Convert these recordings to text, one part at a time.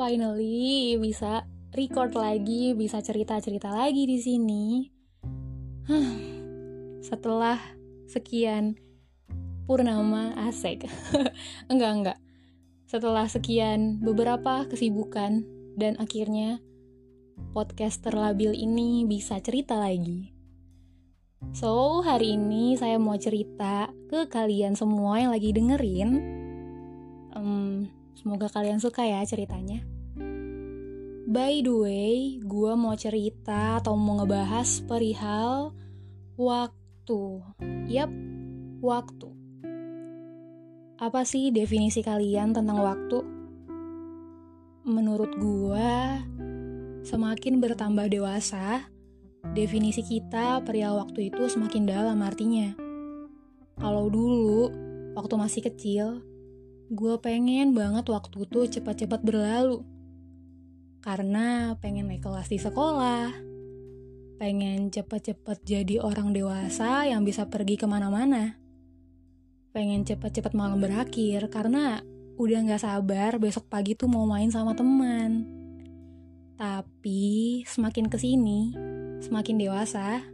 finally bisa record lagi, bisa cerita-cerita lagi di sini. Huh, setelah sekian purnama asik. enggak, enggak. Setelah sekian beberapa kesibukan dan akhirnya podcast terlabil ini bisa cerita lagi. So, hari ini saya mau cerita ke kalian semua yang lagi dengerin. Um, semoga kalian suka ya ceritanya. By the way, gue mau cerita atau mau ngebahas perihal waktu. Yap, waktu. Apa sih definisi kalian tentang waktu? Menurut gue, semakin bertambah dewasa, definisi kita perihal waktu itu semakin dalam artinya. Kalau dulu, waktu masih kecil, gue pengen banget waktu tuh cepat-cepat berlalu karena pengen naik kelas di sekolah, pengen cepet-cepet jadi orang dewasa yang bisa pergi ke mana-mana, pengen cepet-cepet malam berakhir karena udah gak sabar besok pagi tuh mau main sama teman. Tapi semakin ke sini, semakin dewasa,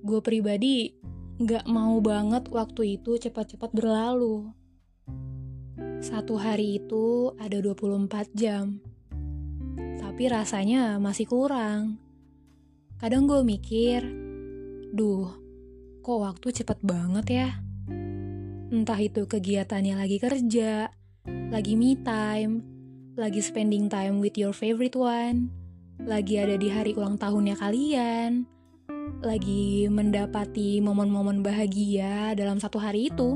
gue pribadi gak mau banget waktu itu cepat-cepat berlalu. Satu hari itu ada 24 jam tapi rasanya masih kurang. Kadang gue mikir, duh, kok waktu cepet banget ya? Entah itu kegiatannya lagi kerja, lagi me time, lagi spending time with your favorite one, lagi ada di hari ulang tahunnya kalian, lagi mendapati momen-momen bahagia dalam satu hari itu.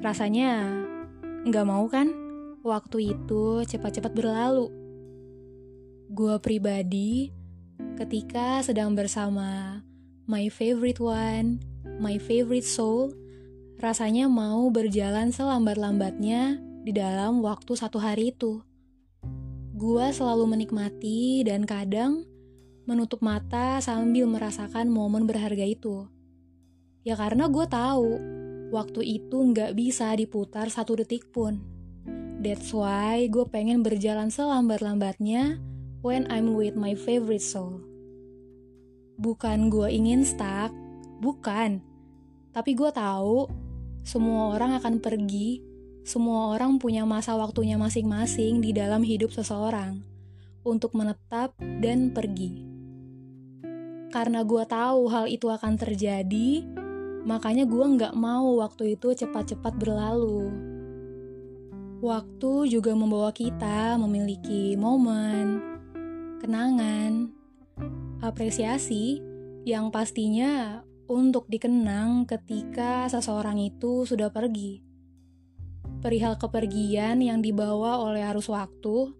Rasanya nggak mau kan waktu itu cepat-cepat berlalu. Gue pribadi, ketika sedang bersama my favorite one, my favorite soul, rasanya mau berjalan selambat-lambatnya di dalam waktu satu hari itu. Gue selalu menikmati dan kadang menutup mata sambil merasakan momen berharga itu. Ya karena gue tahu, waktu itu nggak bisa diputar satu detik pun. That's why gue pengen berjalan selambat-lambatnya when I'm with my favorite soul. Bukan gue ingin stuck, bukan. Tapi gue tahu semua orang akan pergi, semua orang punya masa waktunya masing-masing di dalam hidup seseorang untuk menetap dan pergi. Karena gue tahu hal itu akan terjadi, makanya gue nggak mau waktu itu cepat-cepat berlalu. Waktu juga membawa kita memiliki momen, kenangan, apresiasi yang pastinya untuk dikenang ketika seseorang itu sudah pergi. Perihal kepergian yang dibawa oleh arus waktu,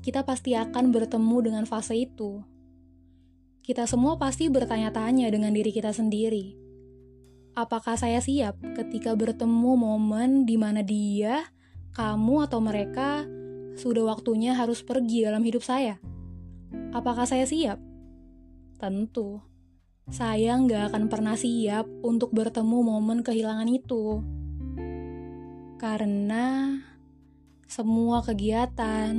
kita pasti akan bertemu dengan fase itu. Kita semua pasti bertanya-tanya dengan diri kita sendiri. Apakah saya siap ketika bertemu momen di mana dia, kamu, atau mereka sudah waktunya harus pergi dalam hidup saya? Apakah saya siap? Tentu. Saya nggak akan pernah siap untuk bertemu momen kehilangan itu. Karena semua kegiatan,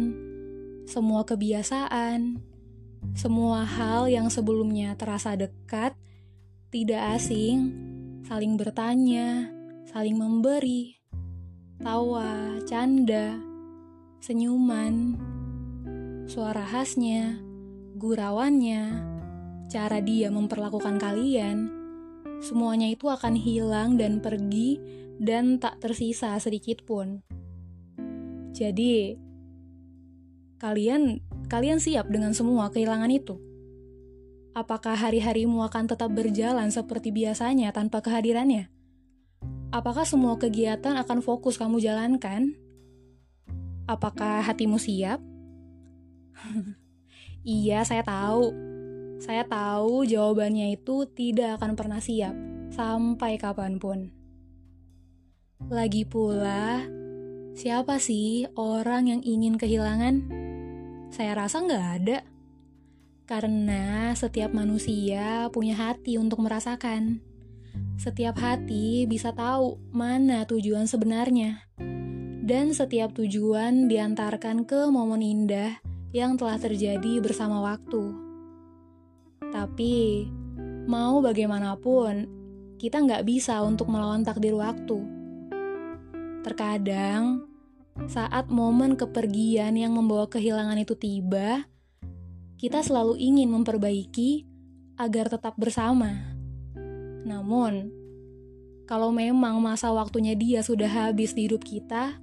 semua kebiasaan, semua hal yang sebelumnya terasa dekat, tidak asing, saling bertanya, saling memberi, tawa, canda, senyuman, suara khasnya, gurauannya, cara dia memperlakukan kalian, semuanya itu akan hilang dan pergi dan tak tersisa sedikit pun. Jadi, kalian kalian siap dengan semua kehilangan itu? Apakah hari-harimu akan tetap berjalan seperti biasanya tanpa kehadirannya? Apakah semua kegiatan akan fokus kamu jalankan? Apakah hatimu siap? Iya, saya tahu. Saya tahu jawabannya itu tidak akan pernah siap, sampai kapan pun. Lagi pula, siapa sih orang yang ingin kehilangan? Saya rasa nggak ada. Karena setiap manusia punya hati untuk merasakan. Setiap hati bisa tahu mana tujuan sebenarnya. dan setiap tujuan diantarkan ke momen indah yang telah terjadi bersama waktu. Tapi, mau bagaimanapun, kita nggak bisa untuk melawan takdir waktu. Terkadang, saat momen kepergian yang membawa kehilangan itu tiba, kita selalu ingin memperbaiki agar tetap bersama. Namun, kalau memang masa waktunya dia sudah habis di hidup kita,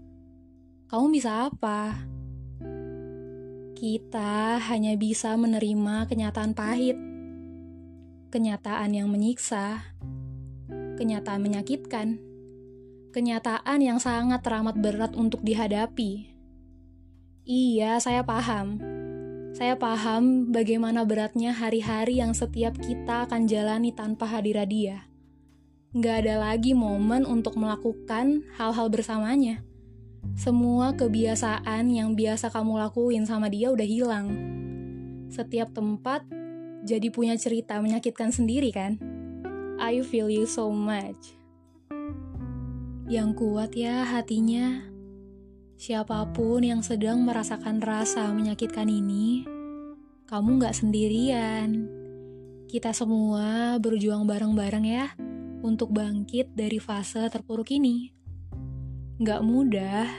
kamu bisa apa? Kita hanya bisa menerima kenyataan pahit, kenyataan yang menyiksa, kenyataan menyakitkan, kenyataan yang sangat teramat berat untuk dihadapi. Iya, saya paham. Saya paham bagaimana beratnya hari-hari yang setiap kita akan jalani tanpa hadirat dia. Nggak ada lagi momen untuk melakukan hal-hal bersamanya semua kebiasaan yang biasa kamu lakuin sama dia udah hilang. Setiap tempat jadi punya cerita menyakitkan sendiri kan? I feel you so much. Yang kuat ya hatinya. Siapa pun yang sedang merasakan rasa menyakitkan ini, kamu gak sendirian. Kita semua berjuang bareng-bareng ya untuk bangkit dari fase terpuruk ini. Gak mudah,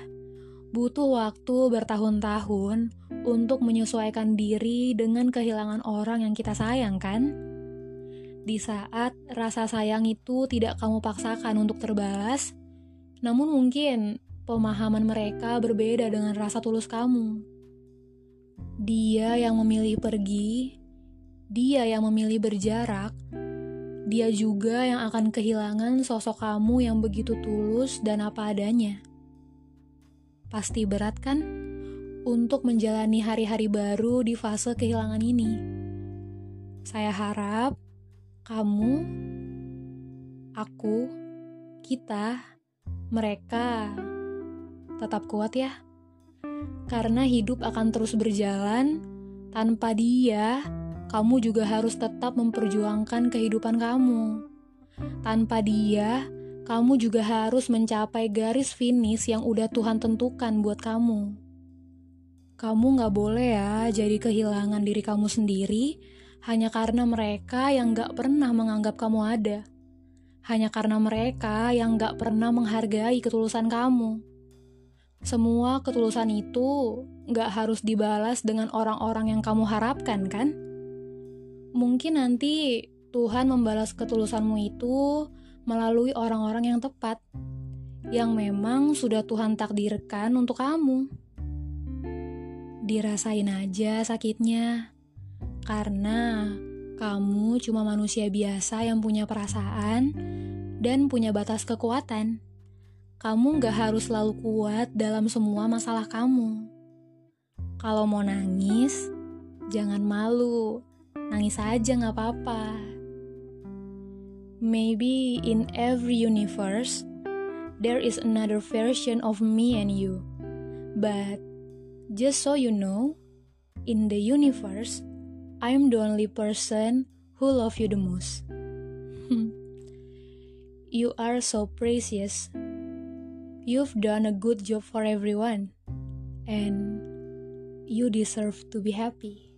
butuh waktu bertahun-tahun untuk menyesuaikan diri dengan kehilangan orang yang kita sayang, kan? Di saat rasa sayang itu tidak kamu paksakan untuk terbalas, namun mungkin pemahaman mereka berbeda dengan rasa tulus kamu. Dia yang memilih pergi, dia yang memilih berjarak, dia juga yang akan kehilangan sosok kamu yang begitu tulus dan apa adanya. Pasti berat kan untuk menjalani hari-hari baru di fase kehilangan ini. Saya harap kamu, aku, kita, mereka tetap kuat ya. Karena hidup akan terus berjalan tanpa dia, kamu juga harus tetap memperjuangkan kehidupan kamu. Tanpa dia, kamu juga harus mencapai garis finish yang udah Tuhan tentukan buat kamu. Kamu gak boleh ya jadi kehilangan diri kamu sendiri hanya karena mereka yang gak pernah menganggap kamu ada. Hanya karena mereka yang gak pernah menghargai ketulusan kamu. Semua ketulusan itu gak harus dibalas dengan orang-orang yang kamu harapkan, kan? Mungkin nanti Tuhan membalas ketulusanmu itu melalui orang-orang yang tepat, yang memang sudah Tuhan takdirkan untuk kamu. Dirasain aja sakitnya, karena kamu cuma manusia biasa yang punya perasaan dan punya batas kekuatan. Kamu gak harus selalu kuat dalam semua masalah kamu. Kalau mau nangis, jangan malu. Nangis aja gak apa-apa. Maybe in every universe, there is another version of me and you. But just so you know, in the universe, I'm the only person who love you the most. you are so precious. You've done a good job for everyone, and you deserve to be happy.